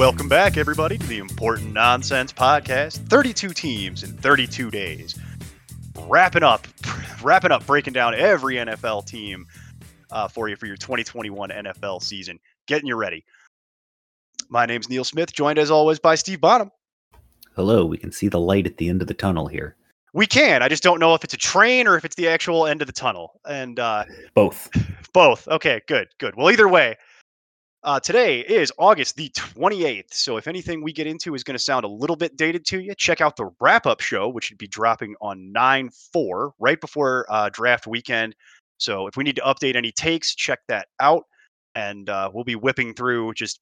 Welcome back, everybody, to the Important Nonsense Podcast. 32 teams in 32 days. Wrapping up, wrapping up, breaking down every NFL team uh, for you for your 2021 NFL season. Getting you ready. My name's Neil Smith, joined as always by Steve Bonham. Hello, we can see the light at the end of the tunnel here. We can. I just don't know if it's a train or if it's the actual end of the tunnel. And uh, Both. Both. Okay, good, good. Well, either way, uh, today is August the 28th. So if anything we get into is going to sound a little bit dated to you, check out the wrap up show, which should be dropping on 9 4, right before uh, draft weekend. So if we need to update any takes, check that out. And uh, we'll be whipping through just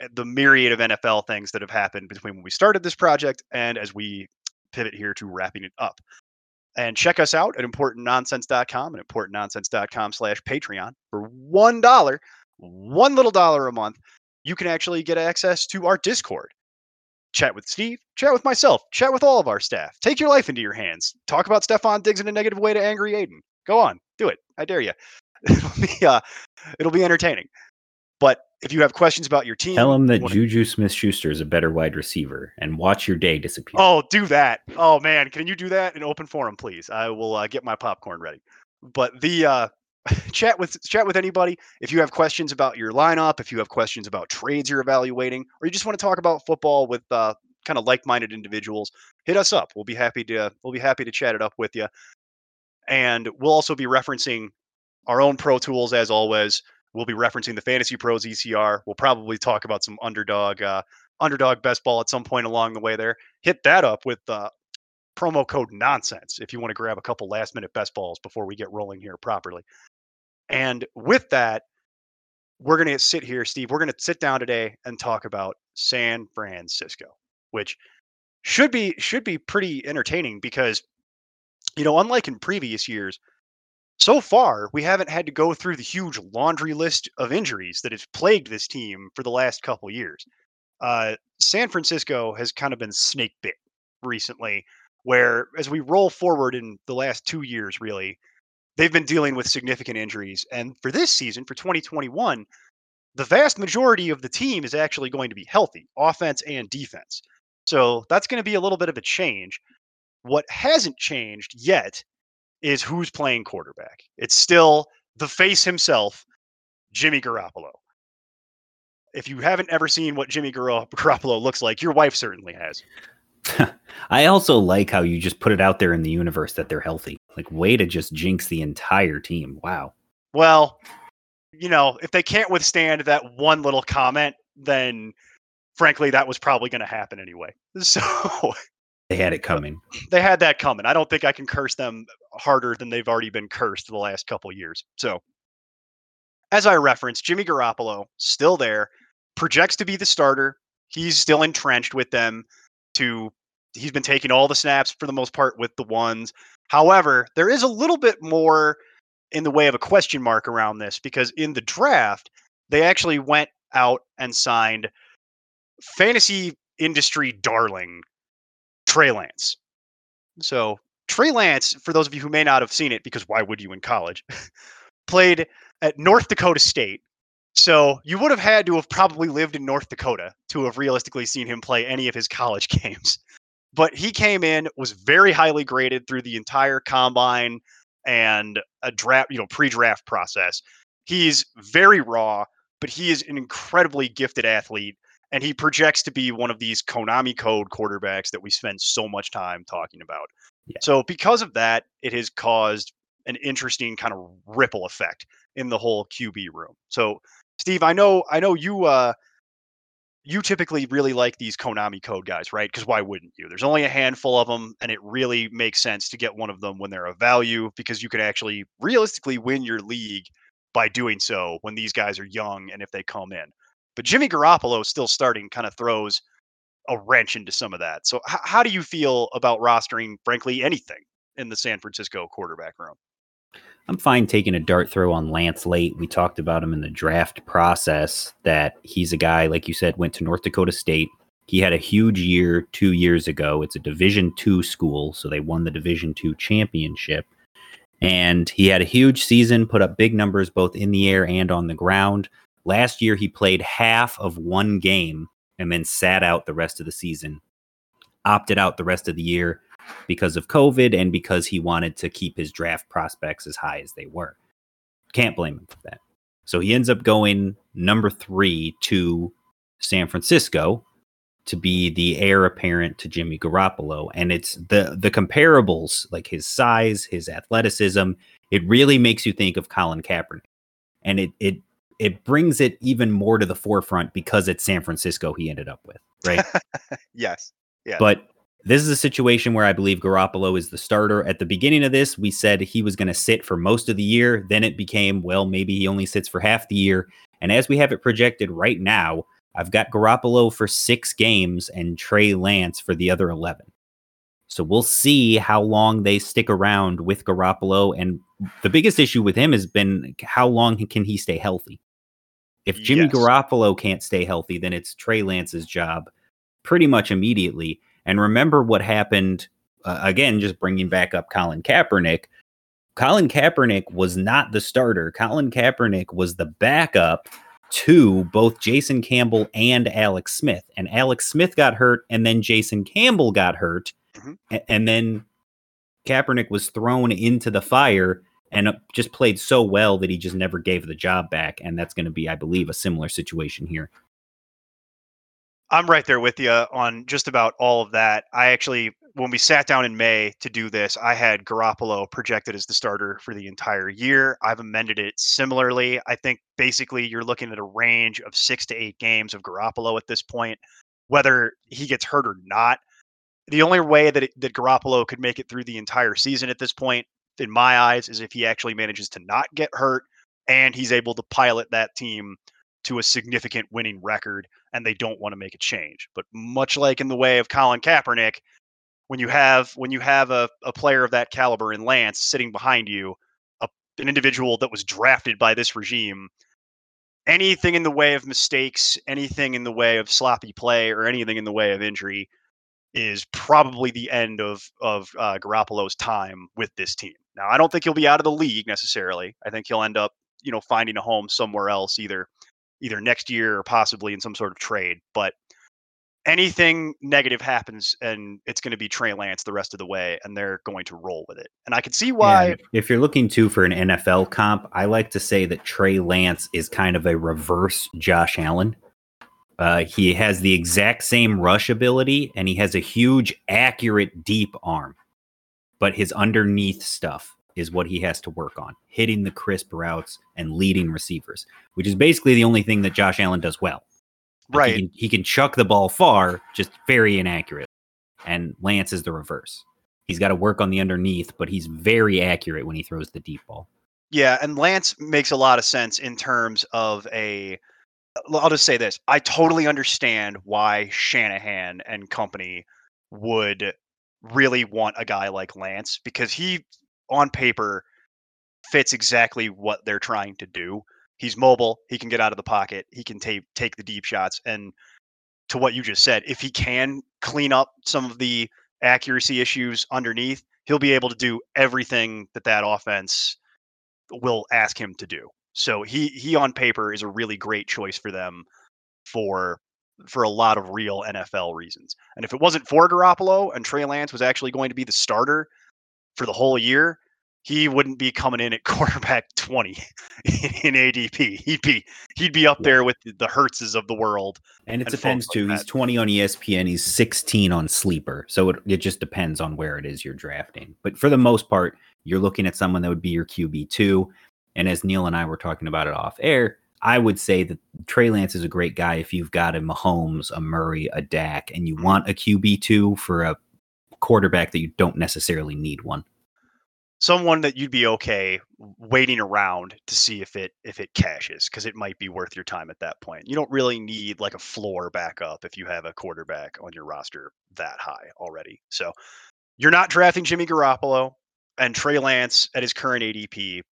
eh, the myriad of NFL things that have happened between when we started this project and as we pivot here to wrapping it up. And check us out at importantnonsense.com and importantnonsense.com slash Patreon for $1, one little dollar a month. You can actually get access to our Discord. Chat with Steve, chat with myself, chat with all of our staff. Take your life into your hands. Talk about Stefon Diggs in a negative way to Angry Aiden. Go on, do it. I dare you. It'll be, uh, it'll be entertaining. But if you have questions about your team, Tell him that wanna- Juju Smith Schuster is a better wide receiver and watch your day disappear. Oh, do that. Oh man, can you do that in open forum, please? I will uh, get my popcorn ready. But the uh, chat with chat with anybody. If you have questions about your lineup, if you have questions about trades you're evaluating, or you just want to talk about football with uh, kind of like-minded individuals, hit us up. We'll be happy to we'll be happy to chat it up with you. And we'll also be referencing our own Pro Tools as always. We'll be referencing the Fantasy Pros ECR. We'll probably talk about some underdog uh, underdog best ball at some point along the way there. Hit that up with uh, promo code nonsense if you want to grab a couple last minute best balls before we get rolling here properly. And with that, we're going to sit here, Steve. We're going to sit down today and talk about San Francisco, which should be should be pretty entertaining because you know, unlike in previous years, so far we haven't had to go through the huge laundry list of injuries that has plagued this team for the last couple years. Uh, San Francisco has kind of been snake bit recently, where as we roll forward in the last two years, really, they've been dealing with significant injuries. And for this season, for 2021, the vast majority of the team is actually going to be healthy, offense and defense. So that's going to be a little bit of a change. What hasn't changed yet is who's playing quarterback. It's still the face himself, Jimmy Garoppolo. If you haven't ever seen what Jimmy Garo- Garoppolo looks like, your wife certainly has. I also like how you just put it out there in the universe that they're healthy. Like, way to just jinx the entire team. Wow. Well, you know, if they can't withstand that one little comment, then frankly, that was probably going to happen anyway. So They had it coming. they had that coming. I don't think I can curse them harder than they've already been cursed the last couple years. So, as I referenced, Jimmy Garoppolo still there, projects to be the starter. He's still entrenched with them. To he's been taking all the snaps for the most part with the ones. However, there is a little bit more in the way of a question mark around this because in the draft they actually went out and signed fantasy industry darling Trey Lance. So Trey Lance, for those of you who may not have seen it, because why would you in college, played at North Dakota State. So you would have had to have probably lived in North Dakota to have realistically seen him play any of his college games. But he came in, was very highly graded through the entire combine and a draft, you know, pre-draft process. He's very raw, but he is an incredibly gifted athlete and he projects to be one of these Konami code quarterbacks that we spend so much time talking about. Yeah. So because of that, it has caused an interesting kind of ripple effect in the whole QB room. So Steve, I know I know you uh you typically really like these Konami code guys, right? Because why wouldn't you? There's only a handful of them, and it really makes sense to get one of them when they're of value because you can actually realistically win your league by doing so when these guys are young and if they come in. But Jimmy Garoppolo still starting kind of throws a wrench into some of that. So, h- how do you feel about rostering, frankly, anything in the San Francisco quarterback room? I'm fine taking a dart throw on Lance late. We talked about him in the draft process that he's a guy, like you said, went to North Dakota State. He had a huge year two years ago. It's a Division two school, so they won the Division two championship. And he had a huge season, put up big numbers both in the air and on the ground. Last year, he played half of one game and then sat out the rest of the season, opted out the rest of the year because of COVID and because he wanted to keep his draft prospects as high as they were. Can't blame him for that. So he ends up going number three to San Francisco to be the heir apparent to Jimmy Garoppolo. And it's the the comparables, like his size, his athleticism, it really makes you think of Colin Kaepernick. And it it it brings it even more to the forefront because it's San Francisco he ended up with, right? yes. Yeah. But this is a situation where I believe Garoppolo is the starter. At the beginning of this, we said he was going to sit for most of the year. Then it became, well, maybe he only sits for half the year. And as we have it projected right now, I've got Garoppolo for six games and Trey Lance for the other 11. So we'll see how long they stick around with Garoppolo. And the biggest issue with him has been how long can he stay healthy? If Jimmy Yes. Garoppolo can't stay healthy, then it's Trey Lance's job pretty much immediately. And remember what happened uh, again, just bringing back up Colin Kaepernick. Colin Kaepernick was not the starter. Colin Kaepernick was the backup to both Jason Campbell and Alex Smith. And Alex Smith got hurt, and then Jason Campbell got hurt. Mhm. a- And then Kaepernick was thrown into the fire and uh, just played so well that he just never gave the job back. And that's going to be, I believe, a similar situation here. I'm right there with you on just about all of that. I actually, when we sat down in May to do this, I had Garoppolo projected as the starter for the entire year. I've amended it similarly. I think basically you're looking at a range of six to eight games of Garoppolo at this point, whether he gets hurt or not. The only way that it, that Garoppolo could make it through the entire season at this point, in my eyes, is if he actually manages to not get hurt and he's able to pilot that team to a significant winning record and they don't want to make a change. But much like in the way of Colin Kaepernick, when you have when you have a, a player of that caliber in Lance sitting behind you, a, an individual that was drafted by this regime, anything in the way of mistakes, anything in the way of sloppy play, or anything in the way of injury is probably the end of of uh, Garoppolo's time with this team. Now, I don't think he'll be out of the league necessarily. I think he'll end up, you know, finding a home somewhere else, either either next year or possibly in some sort of trade. But anything negative happens, and it's going to be Trey Lance the rest of the way, and they're going to roll with it. And I can see why. And if you're looking to for an NFL comp, I like to say that Trey Lance is kind of a reverse Josh Allen. Uh, he has the exact same rush ability and he has a huge, accurate, deep arm. But his underneath stuff is what he has to work on hitting the crisp routes and leading receivers, which is basically the only thing that Josh Allen does well. Like, Right. He can, he can chuck the ball far, just very inaccurate. And Lance is the reverse. He's got to work on the underneath, but he's very accurate when he throws the deep ball. Yeah, and Lance makes a lot of sense in terms of a. I'll just say this: I totally understand why Shanahan and company would really want a guy like Lance because he, on paper, fits exactly what they're trying to do. He's mobile. He can get out of the pocket. He can take take the deep shots. And to what you just said, if he can clean up some of the accuracy issues underneath, he'll be able to do everything that that offense will ask him to do. So he he on paper is a really great choice for them for for a lot of real NFL reasons. And if it wasn't for Garoppolo and Trey Lance was actually going to be the starter for the whole year, he wouldn't be coming in at quarterback 20 in ADP. He'd be he'd be up there with the Hurtses of the world. And it And depends like too. He's 20 on ESPN. He's 16 on Sleeper. So it, it just depends on where it is you're drafting. But for the most part, you're looking at someone that would be your QB2. And as Neil and I were talking about it off air, I would say that Trey Lance is a great guy if you've got a Mahomes, a Murray, a Dak, and you mm-hmm. want a QB2 for a quarterback that you don't necessarily need one. someone that you'd be okay waiting around to see if it if it cashes because it might be worth your time at that point. You don't really need like a floor backup if you have a quarterback on your roster that high already. So you're not drafting Jimmy Garoppolo and Trey Lance at his current ADP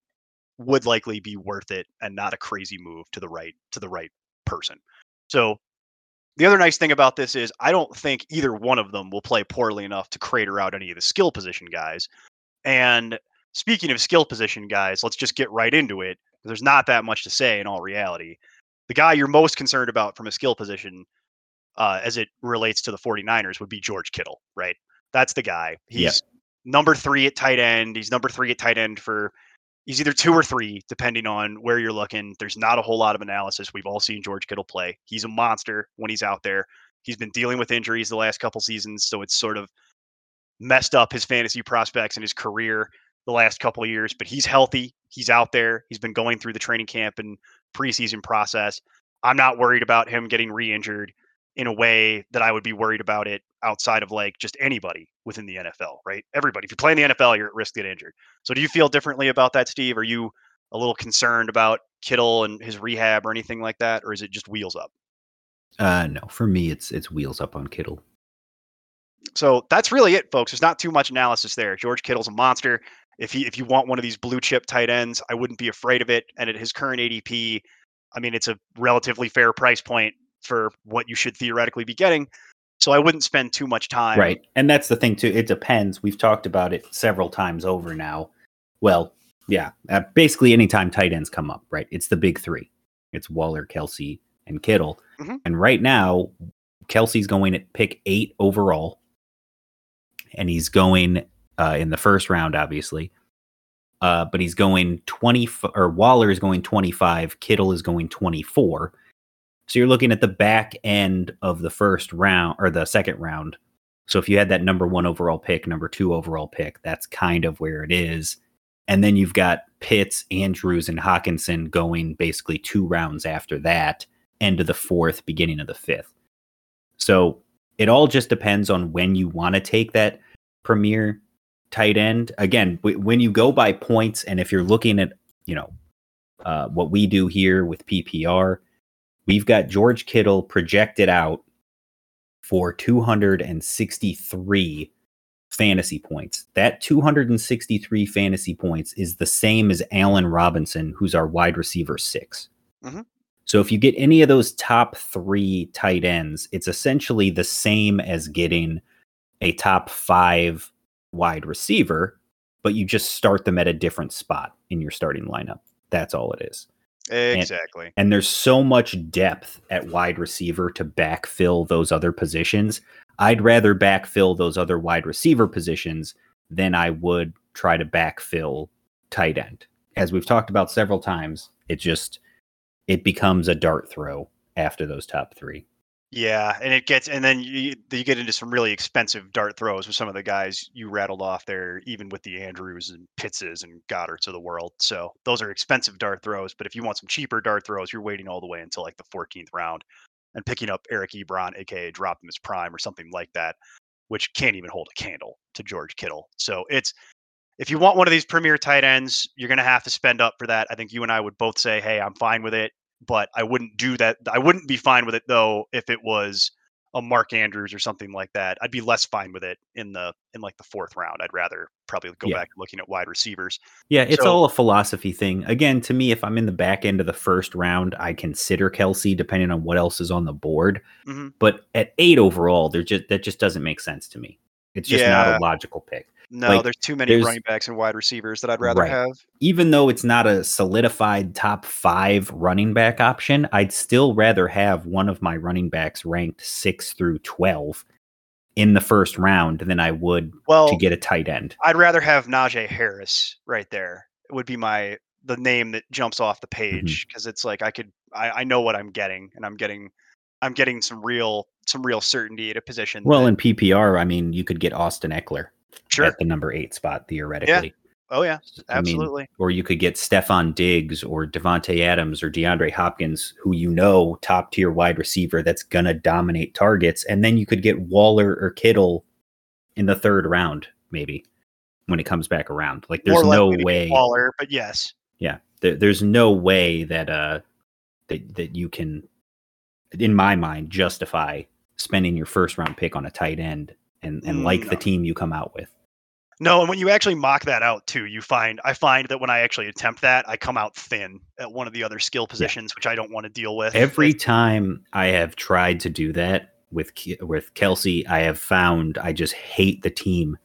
would likely be worth it and not a crazy move to the right to the right person. So the other nice thing about this is I don't think either one of them will play poorly enough to crater out any of the skill position guys. And speaking of skill position guys, let's just get right into it. There's not that much to say in all reality. The guy you're most concerned about from a skill position uh, as it relates to the 49ers would be George Kittle, right? That's the guy. He's Yeah. number three at tight end. He's number three at tight end for he's either two or three, depending on where you're looking. There's not a whole lot of analysis. We've all seen George Kittle play. He's a monster when he's out there. He's been dealing with injuries the last couple seasons, so it's sort of messed up his fantasy prospects and his career the last couple of years. But he's healthy. He's out there. He's been going through the training camp and preseason process. I'm not worried about him getting re-injured in a way that I would be worried about it outside of like just anybody within the NFL, right? Everybody. If you play in the NFL, you're at risk to get injured. So do you feel differently about that, Steve? Are you a little concerned about Kittle and his rehab or anything like that, or is it just wheels up? Uh, no, for me, it's it's wheels up on Kittle. So that's really it, folks. There's not too much analysis there. George Kittle's a monster. If he if you want one of these blue chip tight ends, I wouldn't be afraid of it. And at his current ADP, I mean, it's a relatively fair price point for what you should theoretically be getting. So I wouldn't spend too much time. Right. And that's the thing too. It depends. We've talked about it several times over now. Well, yeah. Uh, basically anytime tight ends come up, right? It's the big 3. It's Waller, Kelce, and Kittle. Mhm. And right now Kelce's going at pick 8 overall. And he's going uh, in the first round obviously. Uh, but he's going 20 f- or Waller is going 25, Kittle is going 24. So you're looking at the back end of the first round or the second round. So if you had that number one overall pick, number two overall pick, that's kind of where it is. And then you've got Pitts, Andrews, and Hockenson going basically two rounds after that, end of the fourth, beginning of the fifth. So it all just depends on when you want to take that premier tight end. Again, w- when you go by points, and if you're looking at, you know, uh, what we do here with PPR, we've got George Kittle projected out for 263 fantasy points. That 263 fantasy points is the same as Allen Robinson, who's our wide receiver 6 Mhm. So if you get any of those top three tight ends, it's essentially the same as getting a top five wide receiver, but you just start them at a different spot in your starting lineup. That's all it is. Exactly. And there's so much depth at wide receiver to backfill those other positions. I'd rather backfill those other wide receiver positions than I would try to backfill tight end. As we've talked about several times, it just it becomes a dart throw after those top 3. Yeah, and it gets and then you you get into some really expensive dart throws with some of the guys you rattled off there, even with the Andrews and Pittses and Goederts of the world. So those are expensive dart throws. But if you want some cheaper dart throws, you're waiting all the way until like the 14th round and picking up Eric Ebron, aka Drop Him as Prime or something like that, which can't even hold a candle to George Kittle. So it's if you want one of these premier tight ends, you're going to have to spend up for that. I think you and I would both say, "Hey, I'm fine with it," but I wouldn't do that. I wouldn't be fine with it though if it was a Mark Andrews or something like that. I'd be less fine with it in the in like the fourth round. I'd rather probably go Yeah. back looking at wide receivers. Yeah, it's So- all a philosophy thing. Again, to me, if I'm in the back end of the first round, I consider Kelce depending on what else is on the board. Mhm. But at eight overall, there just that just doesn't make sense to me. It's just not a logical pick. No, Like, there's too many there's- running backs and wide receivers that I'd rather Right. have. Even though it's not a solidified top five running back option, I'd still rather have one of my running backs ranked six through twelve in the first round than I would Well, to get a tight end. I'd rather have Najee Harris right there. It would be my the name that jumps off the Mm-hmm. page because it's like I could I, I know what I'm getting and I'm getting I'm getting some real some real certainty at a position. Well, that- in PPR, I mean, you could get Austin Ekeler sure. at the number eight spot theoretically. Yeah. Oh yeah, I mean, absolutely. or you could get Stefon Diggs or Davante Adams or DeAndre Hopkins, who you know top tier wide receiver that's gonna dominate targets, and then you could get Waller or Kittle in the third round, maybe. when it comes back around. Like there's no likely to get way. Waller, but yes, Yeah, there, there's no way that uh that that you can, in my mind, justify spending your first round pick on a tight end and and Mm, like the team you come out with. no. And when you actually mock that out too, you find I find that when I actually attempt that, I come out thin at one of the other skill positions, which I don't want to deal with. Every It's- time I have tried to do that with with Kelce, I have found I just hate the team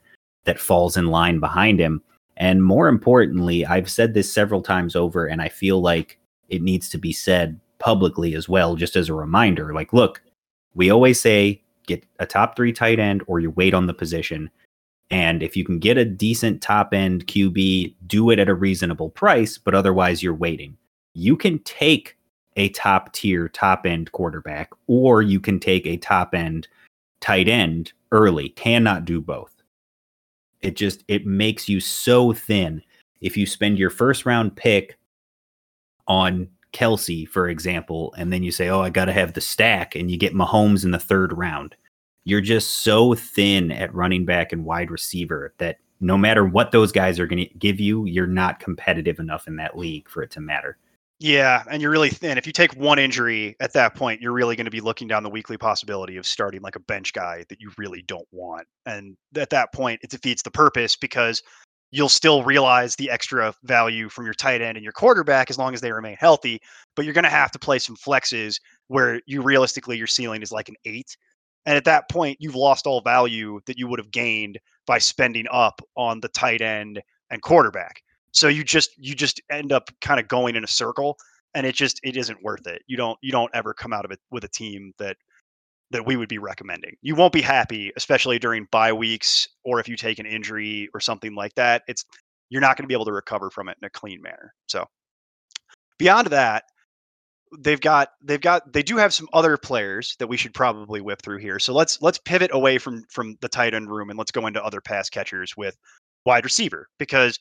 that falls in line behind him. And more importantly, I've said this several times over, and I feel like it needs to be said publicly as well, just as a reminder. Like, look, we always say get a top three tight end or you wait on the position. And if you can get a decent top end QB, do it at a reasonable price, but otherwise you're waiting. You can take a top tier, top end quarterback, or you can take a top end tight end early. Cannot do both. It just it makes you so thin if you spend your first round pick on Kelce, for example, and then you say, "Oh, I got to have the stack," and you get Mahomes in the third round. You're just so thin at running back and wide receiver that no matter what those guys are going to give you, you're not competitive enough in that league for it to matter. Yeah, and you're really thin. If you take one injury at that point, you're really going to be looking down the weekly possibility of starting like a bench guy that you really don't want. And at that point, it defeats the purpose because you'll still realize the extra value from your tight end and your quarterback as long as they remain healthy. But you're going to have to play some flexes where you realistically your ceiling is like an eight. And at that point, you've lost all value that you would have gained by spending up on the tight end and quarterback. So you just you just end up kind of going in a circle and it just it isn't worth it. You don't you don't ever come out of it with a team that that we would be recommending. You won't be happy, especially during bye weeks or if you take an injury or something like that. It's you're not going to be able to recover from it in a clean manner. So beyond that, they've got they've got they do have some other players that we should probably whip through here. So let's let's pivot away from from the tight end room and let's go into other pass catchers with wide receiver because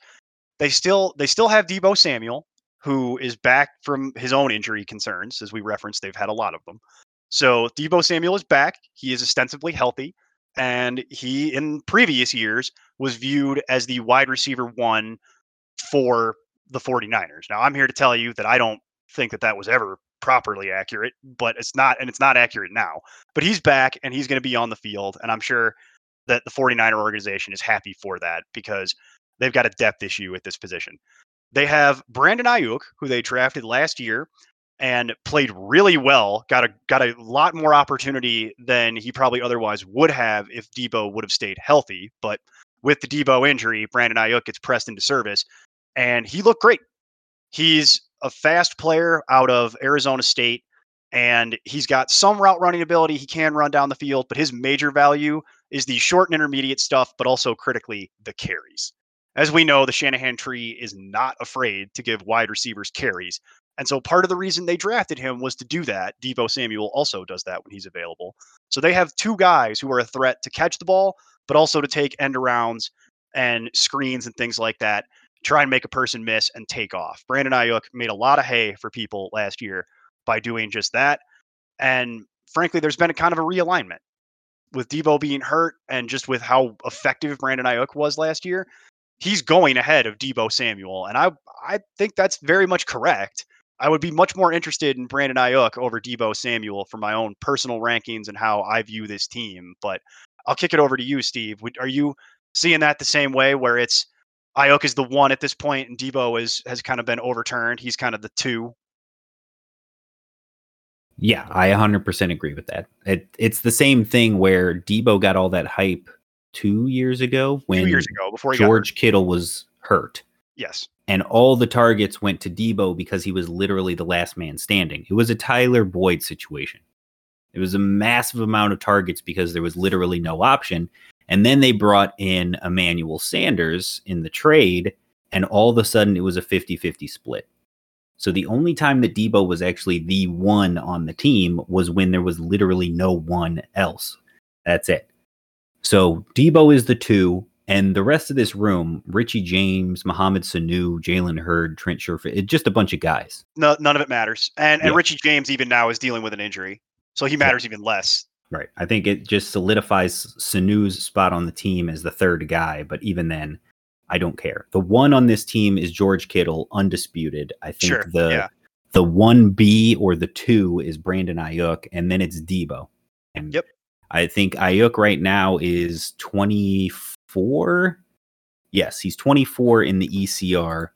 they still they still have Deebo Samuel who is back from his own injury concerns as we referenced they've had a lot of them. So Deebo Samuel is back. He is ostensibly healthy and he in previous years was viewed as the wide receiver 1 for the 49ers. Now I'm here to tell you that I don't think that that was ever properly accurate, but it's not, and it's not accurate now. But he's back and he's going to be on the field, and I'm sure that the 49er organization is happy for that because they've got a depth issue at this position. They have Brandon Aiyuk, who they drafted last year and played really well. Got a got a lot more opportunity than he probably otherwise would have if Deebo would have stayed healthy. But with the Deebo injury, Brandon Aiyuk gets pressed into service, and he looked great. He's a fast player out of Arizona State, and he's got some route running ability. He can run down the field, but his major value is the short and intermediate stuff, but also critically the carries. As we know, the Shanahan tree is not afraid to give wide receivers carries. And so part of the reason they drafted him was to do that. Deebo Samuel also does that when he's available. So they have two guys who are a threat to catch the ball, but also to take end arounds and screens and things like that try and make a person miss and take off. Brandon Aiyuk made a lot of hay for people last year by doing just that. And frankly, there's been a kind of a realignment with Deebo being hurt and just with how effective Brandon Aiyuk was last year. He's going ahead of Deebo Samuel, and I I think that's very much correct. I would be much more interested in Brandon Aiyuk over Deebo Samuel for my own personal rankings and how I view this team. But I'll kick it over to you, Steve. Are you seeing that the same way, where it's Aiyuk is the one at this point, and Deebo is has kind of been overturned. He's kind of the two. Yeah, I 100% agree with that. It, it's the same thing where Deebo got all that hype two years ago when Two years ago, before he got hurt. George Kittle was hurt. Yes, And all the targets went to Deebo because he was literally the last man standing. It was a Tyler Boyd situation. It was a massive amount of targets because there was literally no option. And then they brought in Emmanuel Sanders in the trade, and all of a sudden it was a 50 50 split. So the only time that Deebo was actually the one on the team was when there was literally no one else. That's it. So Deebo is the two, and the rest of this room, Richie James, Mohamed Sanu, Jalen Hurd, Trent Sherfield, it's just a bunch of guys. no, none of it matters. And and Yeah. Richie James even now is dealing with an injury, so he matters even less. Right. I think it just solidifies Sanu's spot on the team as the third guy, but even then, I don't care. The one on this team is George Kittle, undisputed. I think Sure, the yeah. the one B or the two is Brandon Aiyuk, and then it's Deebo. And Yep. I think Aiyuk right now is 24. Yes, he's 24 in the ECR,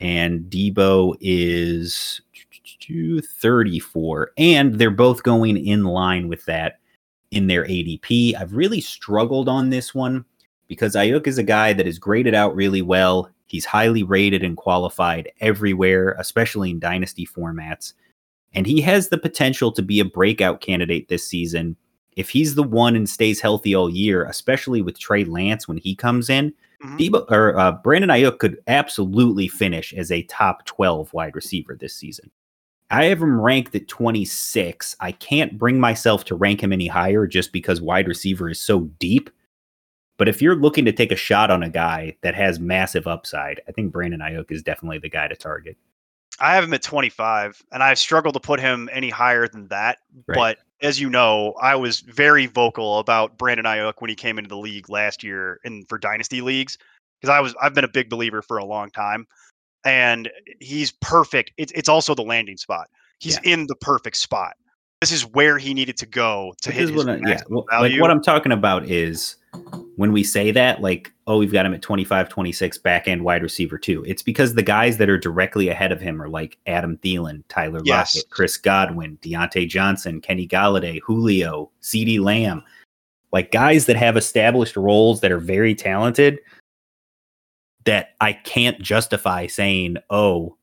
and Deebo is 34. And they're both going in line with that in their ADP. I've really struggled on this one because Aiyuk is a guy that is graded out really well. He's highly rated and qualified everywhere, especially in dynasty formats. And he has the potential to be a breakout candidate this season. If he's the one and stays healthy all year, especially with Trey Lance when he comes in, Mhm. Deebo or uh, Brandon Aiyuk could absolutely finish as a top 12 wide receiver this season. I have him ranked at 26. I can't bring myself to rank him any higher just because wide receiver is so deep. But if you're looking to take a shot on a guy that has massive upside, I think Brandon Aiyuk is definitely the guy to target. I have him at 25, and I've struggled to put him any higher than that. Right. But as you know, I was very vocal about Brandon Aiyuk when he came into the league last year in for dynasty leagues because I was I've been a big believer for a long time, and he's perfect. It's it's also the landing spot. He's in the perfect spot. This is where he needed to go to This hit his what I- yeah, well, like value. what I'm talking about is when we say that, like, oh, we've got him at 25, 26 back end wide receiver too. It's because the guys that are directly ahead of him are like Adam Thielen, Tyler Yes. Lockett, Chris Godwin, Diontae Johnson, Kenny Golladay, Julio, CeeDee Lamb, like guys that have established roles that are very talented. That I can't justify saying, oh,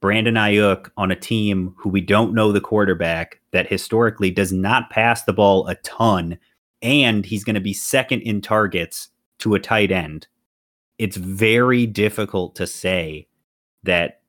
Brandon Aiyuk on a team who we don't know the quarterback that historically does not pass the ball a ton, and he's going to be second in targets to a tight end. It's very difficult to say that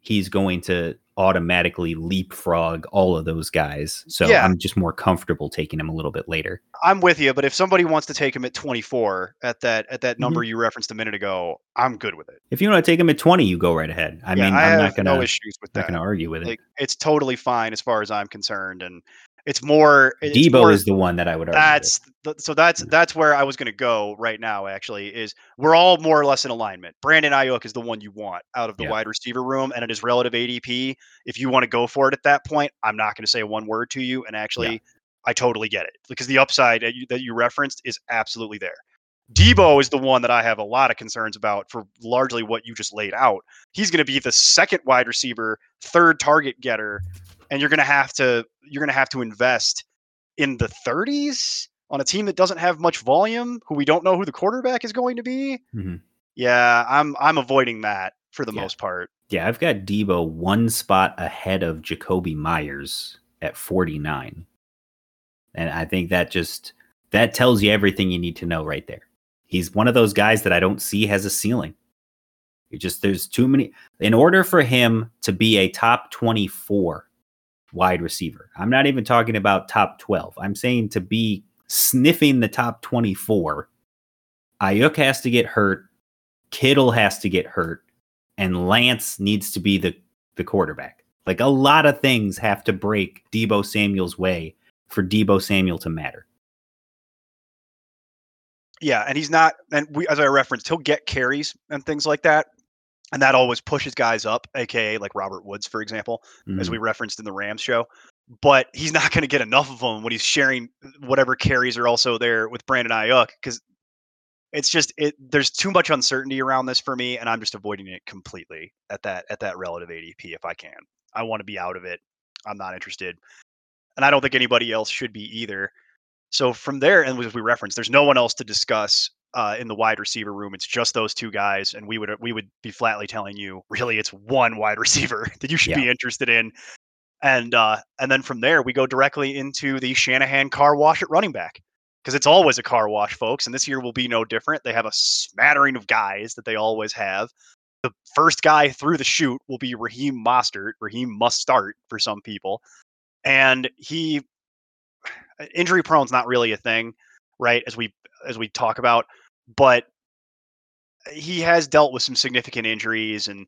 he's going to automatically leapfrog all of those guys. So Yeah. I'm just more comfortable taking him a little bit later. I'm with you, but if somebody wants to take him at 24 at that at that Mm-hmm. number you referenced a minute ago, I'm good with it. If you want to take him at 20, you go right ahead. I Yeah, mean, I I'm have not going no to issues with not that. going to argue with it. It's totally fine as far as I'm concerned, and it's more. It's Deebo more, is the one that I would argue. that's th- so that's that's where I was going to go right now. Actually, is we're all more or less in alignment. Brandon Aiyuk is the one you want out of the Yeah. wide receiver room, and it is relative ADP. If you want to go for it at that point, I'm not going to say one word to you. And actually, I totally get it because the upside that you, that you referenced is absolutely there. Deebo is the one that I have a lot of concerns about for largely what you just laid out. He's going to be the second wide receiver, third target getter, and you're going to have to you're going to have to invest in the 30s on a team that doesn't have much volume, who we don't know who the quarterback is going to be. Mhm. Yeah, I'm I'm avoiding that for the Yeah. most part. Yeah, I've got Deebo one spot ahead of Jakobi Meyers at 49. And I think that just that tells you everything you need to know right there. He's one of those guys that I don't see has a ceiling. You just there's too many in order for him to be a top 24 wide receiver. I'm not even talking about top 12. I'm saying to be sniffing the top 24. Aiyuk has to get hurt, Kittle has to get hurt, and Lance needs to be the the quarterback. Like a lot of things have to break Deebo Samuel's way for Deebo Samuel to matter. Yeah, and he's not and we as I referenced, he'll get carries and things like that. And that always pushes guys up, aka like Robert Woods, for example, as Mhm. we referenced in the Rams show. But he's not going to get enough of them when he's sharing whatever carries are also there with Brandon Aiyuk because it's just it. There's too much uncertainty around this for me, and I'm just avoiding it completely at that at that relative ADP if I can. I want to be out of it. I'm not interested, and I don't think anybody else should be either. So from there, and as we referenced, there's no one else to discuss uh, in the wide receiver room. It's just those two guys, and we would we would be flatly telling you, really, it's one wide receiver that you should be interested in. And uh, and then from there, we go directly into the Shanahan car wash at running back because it's always a car wash, folks. And this year will be no different. They have a smattering of guys that they always have. The first guy through the chute will be Raheem Mostert. Raheem must start for some people, and he injury prone is not really a thing, right? As we as we talk about, but he has dealt with some significant injuries and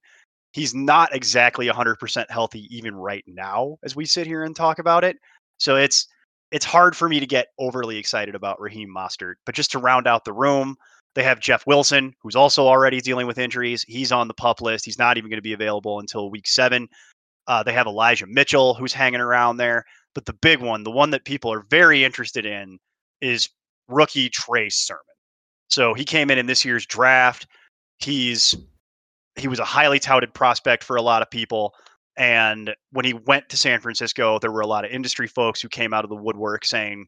he's not exactly 100% healthy even right now as we sit here and talk about it. So it's it's hard for me to get overly excited about Raheem Mostert, but just to round out the room, They have Jeff Wilson, who's also already dealing with injuries. He's on the pup list. He's not even going to be available until week seven. Uh, they have Elijah Mitchell, who's hanging around there. But the big one, the one that people are very interested in, is rookie Trey Sermon. So he came in in this year's draft. He's he was a highly touted prospect for a lot of people. And when he went to San Francisco, there were a lot of industry folks who came out of the woodwork saying,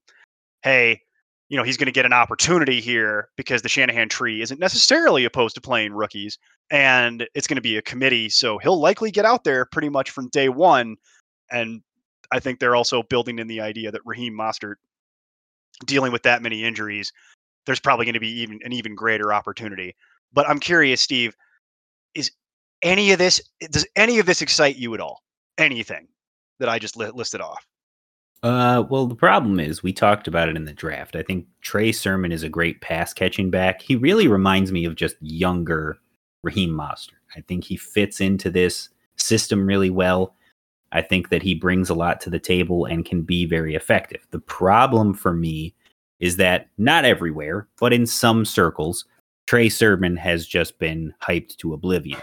"Hey, you know, he's going to get an opportunity here because the Shanahan tree isn't necessarily opposed to playing rookies, and it's going to be a committee, so he'll likely get out there pretty much from day one." And I think they're also building in the idea that Raheem Mostert dealing with that many injuries, there's probably going to be even an even greater opportunity. But I'm curious, Steve, is any of this does any of this excite you at all? Anything that I just li- listed off? Uh, well, the problem is we talked about it in the draft. I think Trey Sermon is a great pass catching back. He really reminds me of just younger Raheem Mostert. I think he fits into this system really well. I think that he brings a lot to the table and can be very effective. The problem for me is that not everywhere, but in some circles, Trey Sermon has just been hyped to oblivion,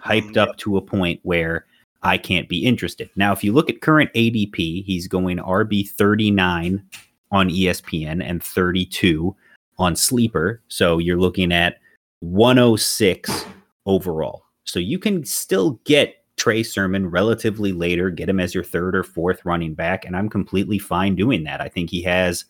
hyped mm. up to a point where I can't be interested. Now, if you look at current ADP, he's going RB 39 on ESPN and 32 on Sleeper. So you're looking at 106 overall. So you can still get Trey Sermon relatively later, get him as your third or fourth running back. And I'm completely fine doing that. I think he has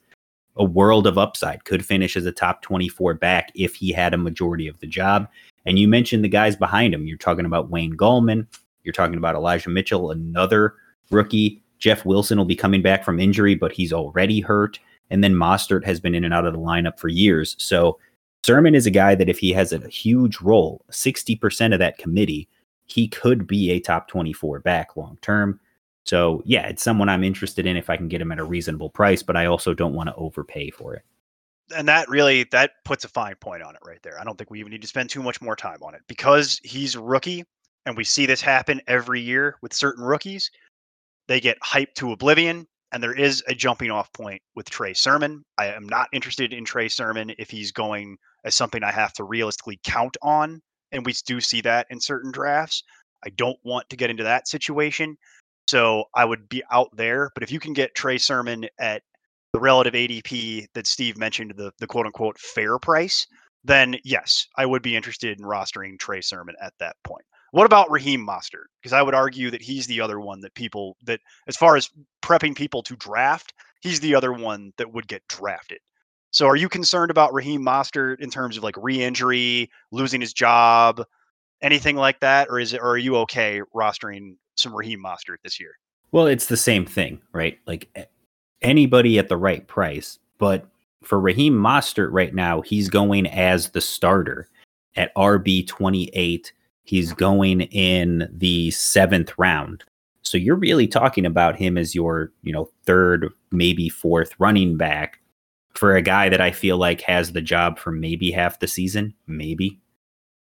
a world of upside, could finish as a top 24 back if he had a majority of the job. And you mentioned the guys behind him. You're talking about Wayne Gallman. You're talking about Elijah Mitchell, another rookie. Jeff Wilson will be coming back from injury, but he's already hurt. And then Mostert has been in and out of the lineup for years. So Sermon is a guy that if he has a huge role, 60% of that committee, he could be a top 24 back long term. So yeah, it's someone I'm interested in if I can get him at a reasonable price, but I also don't want to overpay for it. And that really that puts a fine point on it right there. I don't think we even need to spend too much more time on it because he's a rookie and we see this happen every year with certain rookies. They get hyped to oblivion and there is a jumping off point with Trey Sermon. I am not interested in Trey Sermon if he's going as something I have to realistically count on and we do see that in certain drafts. I don't want to get into that situation. So I would be out there. But if you can get Trey Sermon at the relative ADP that Steve mentioned, the, the quote unquote fair price, then yes, I would be interested in rostering Trey Sermon at that point. What about Raheem Mostert? Because I would argue that he's the other one that people that, as far as prepping people to draft, he's the other one that would get drafted. So are you concerned about Raheem Mostert in terms of like re-injury, losing his job, anything like that, or is it? Or are you okay rostering some Raheem Mostert this year? Well, it's the same thing, right? Like anybody at the right price, but for Raheem Mostert right now, he's going as the starter at RB twenty eight. He's going in the seventh round. So you're really talking about him as your, you know, third, maybe fourth running back for a guy that I feel like has the job for maybe half the season, maybe.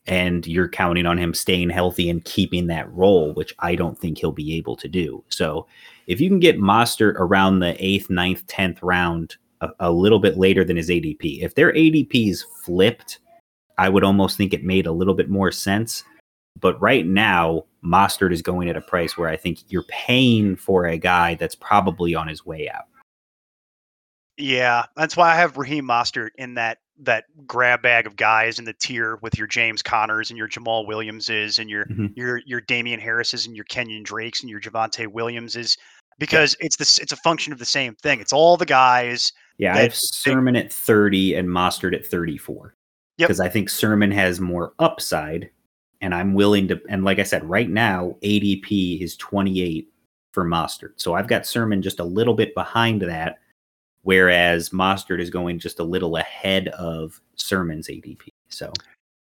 And you're counting on him staying healthy and keeping that role, which I don't think he'll be able to do. So if you can get Mostert around the eighth, ninth, tenth round, a, a little bit later than his ADP, if their ADP is flipped, I would almost think it made a little bit more sense. But right now, Mostert is going at a price where I think you're paying for a guy that's probably on his way out. Yeah, that's why I have Raheem Mostert in that that grab bag of guys in the tier with your James Connors and your Jamaal Williamses and your mm-hmm. your your Damien Harrises and your Kenyan Drakes and your Javonte Williamses because yeah. it's this it's a function of the same thing. It's all the guys. Yeah, I have Sermon at 30 and Mostert at 34. Because I think Sermon has more upside and I'm willing to and like I said, right now ADP is 28 for Mostert. So I've got Sermon just a little bit behind that whereas Mostert is going just a little ahead of Sermon's ADP. So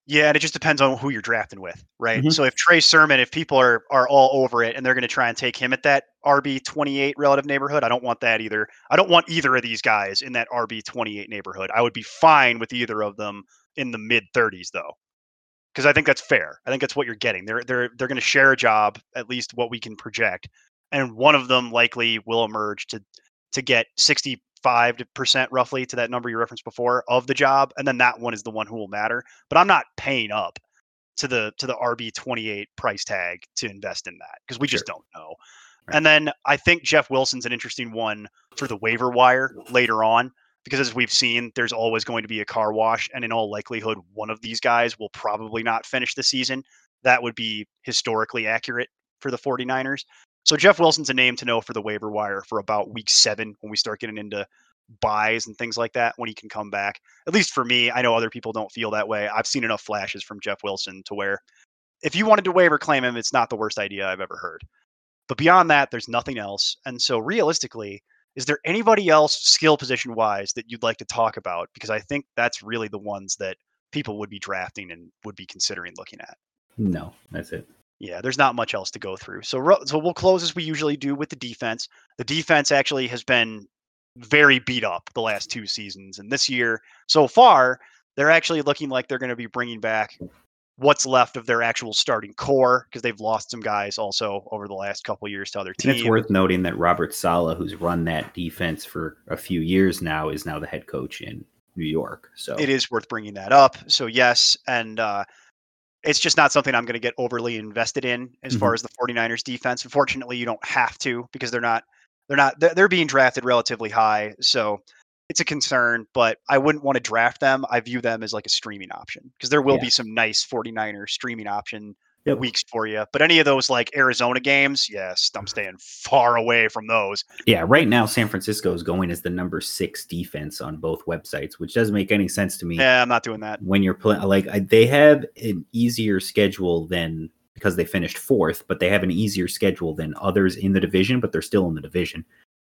yeah, and it just depends on who you're drafting with, right? Mm-hmm. So if Trey Sermon, if people are are all over it and they're going to try and take him at that RB 28 relative neighborhood, I don't want that either. I don't want either of these guys in that RB 28 neighborhood. I would be fine with either of them in the mid 30s though. Because I think that's fair. I think that's what you're getting. They're they're they're going to share a job, at least what we can project, and one of them likely will emerge to to get 60 75% roughly to that number you referenced before of the job. And then that one is the one who will matter. But I'm not paying up to the to the RB28 price tag to invest in that because we just don't know. Right. And then I think Jeff Wilson's an interesting one for the waiver wire later on because as we've seen, there's always going to be a car wash, and in all likelihood, one of these guys will probably not finish the season. That would be historically accurate for the 49ers. So Jeff Wilson's a name to know for the waiver wire for about week seven when we start getting into byes and things like that when he can come back. At least for me, I know other people don't feel that way. I've seen enough flashes from Jeff Wilson to where if you wanted to waiver claim him, it's not the worst idea I've ever heard. But beyond that, there's nothing else. And so realistically, is there anybody else skill position wise that you'd like to talk about? Because I think that's really the ones that people would be drafting and would be considering looking at. No, that's it. Yeah, there's not much else to go through. So, so we'll close as we usually do with the defense. The defense actually has been very beat up the last two seasons, and this year so far, they're actually looking like they're going to be bringing back what's left of their actual starting core because they've lost some guys also over the last couple years to other teams. And it's worth noting that Robert Saleh, who's run that defense for a few years now, is now the head coach in New York. So it is worth bringing that up. So yes, and uh, it's just not something I'm going to get overly invested in as mm-hmm. far as the 49ers defense. Unfortunately, you don't have to because they're not they're not they're, they're being drafted relatively high. So it's a concern, but I wouldn't want to draft them. I view them as like a streaming option because there will Yeah. be some nice 49er streaming option Yep. weeks for you. But any of those like Arizona games, yes, I'm mm-hmm. staying far away from those. Yeah, right now San Francisco is going as the number six defense on both websites, which doesn't make any sense to me. Yeah, I'm not doing that. When you're playing, like I, they have an easier schedule than because they finished fourth, but they have an easier schedule than others in the division, but they're still in the division.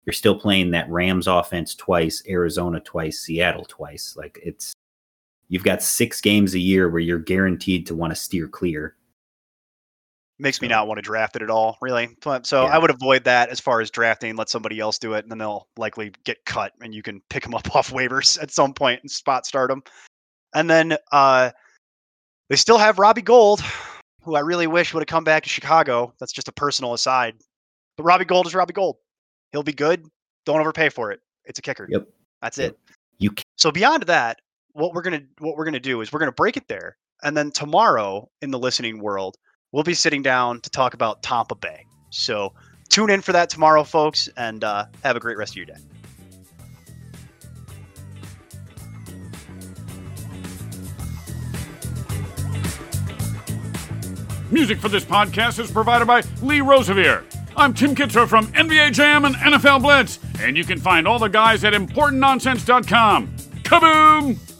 You're still playing that Rams offense twice, Arizona twice, Seattle twice. Like it's you've got six games a year where you're guaranteed to want to steer clear. Makes me not want to draft it at all, really. So Yeah. I would avoid that as far as drafting. Let somebody else do it, and then they'll likely get cut, and you can pick them up off waivers at some point and spot start them. And then uh, they still have Robbie Gould, who I really wish would have come back to Chicago. That's just a personal aside. But Robbie Gould is Robbie Gould. He'll be good. Don't overpay for it. It's a kicker. Yep. That's Yep. it. You ca- So beyond that, what we're gonna what we're gonna do is we're gonna break it there, and then tomorrow in the listening world, we'll be sitting down to talk about Tampa Bay. So tune in for that tomorrow, folks, and uh, have a great rest of your day. Music for this podcast is provided by Lee Rosevere. I'm Tim Kitzrow from NBA Jam and NFL Blitz, and you can find all the guys at ImportantNonsense.com. Kaboom!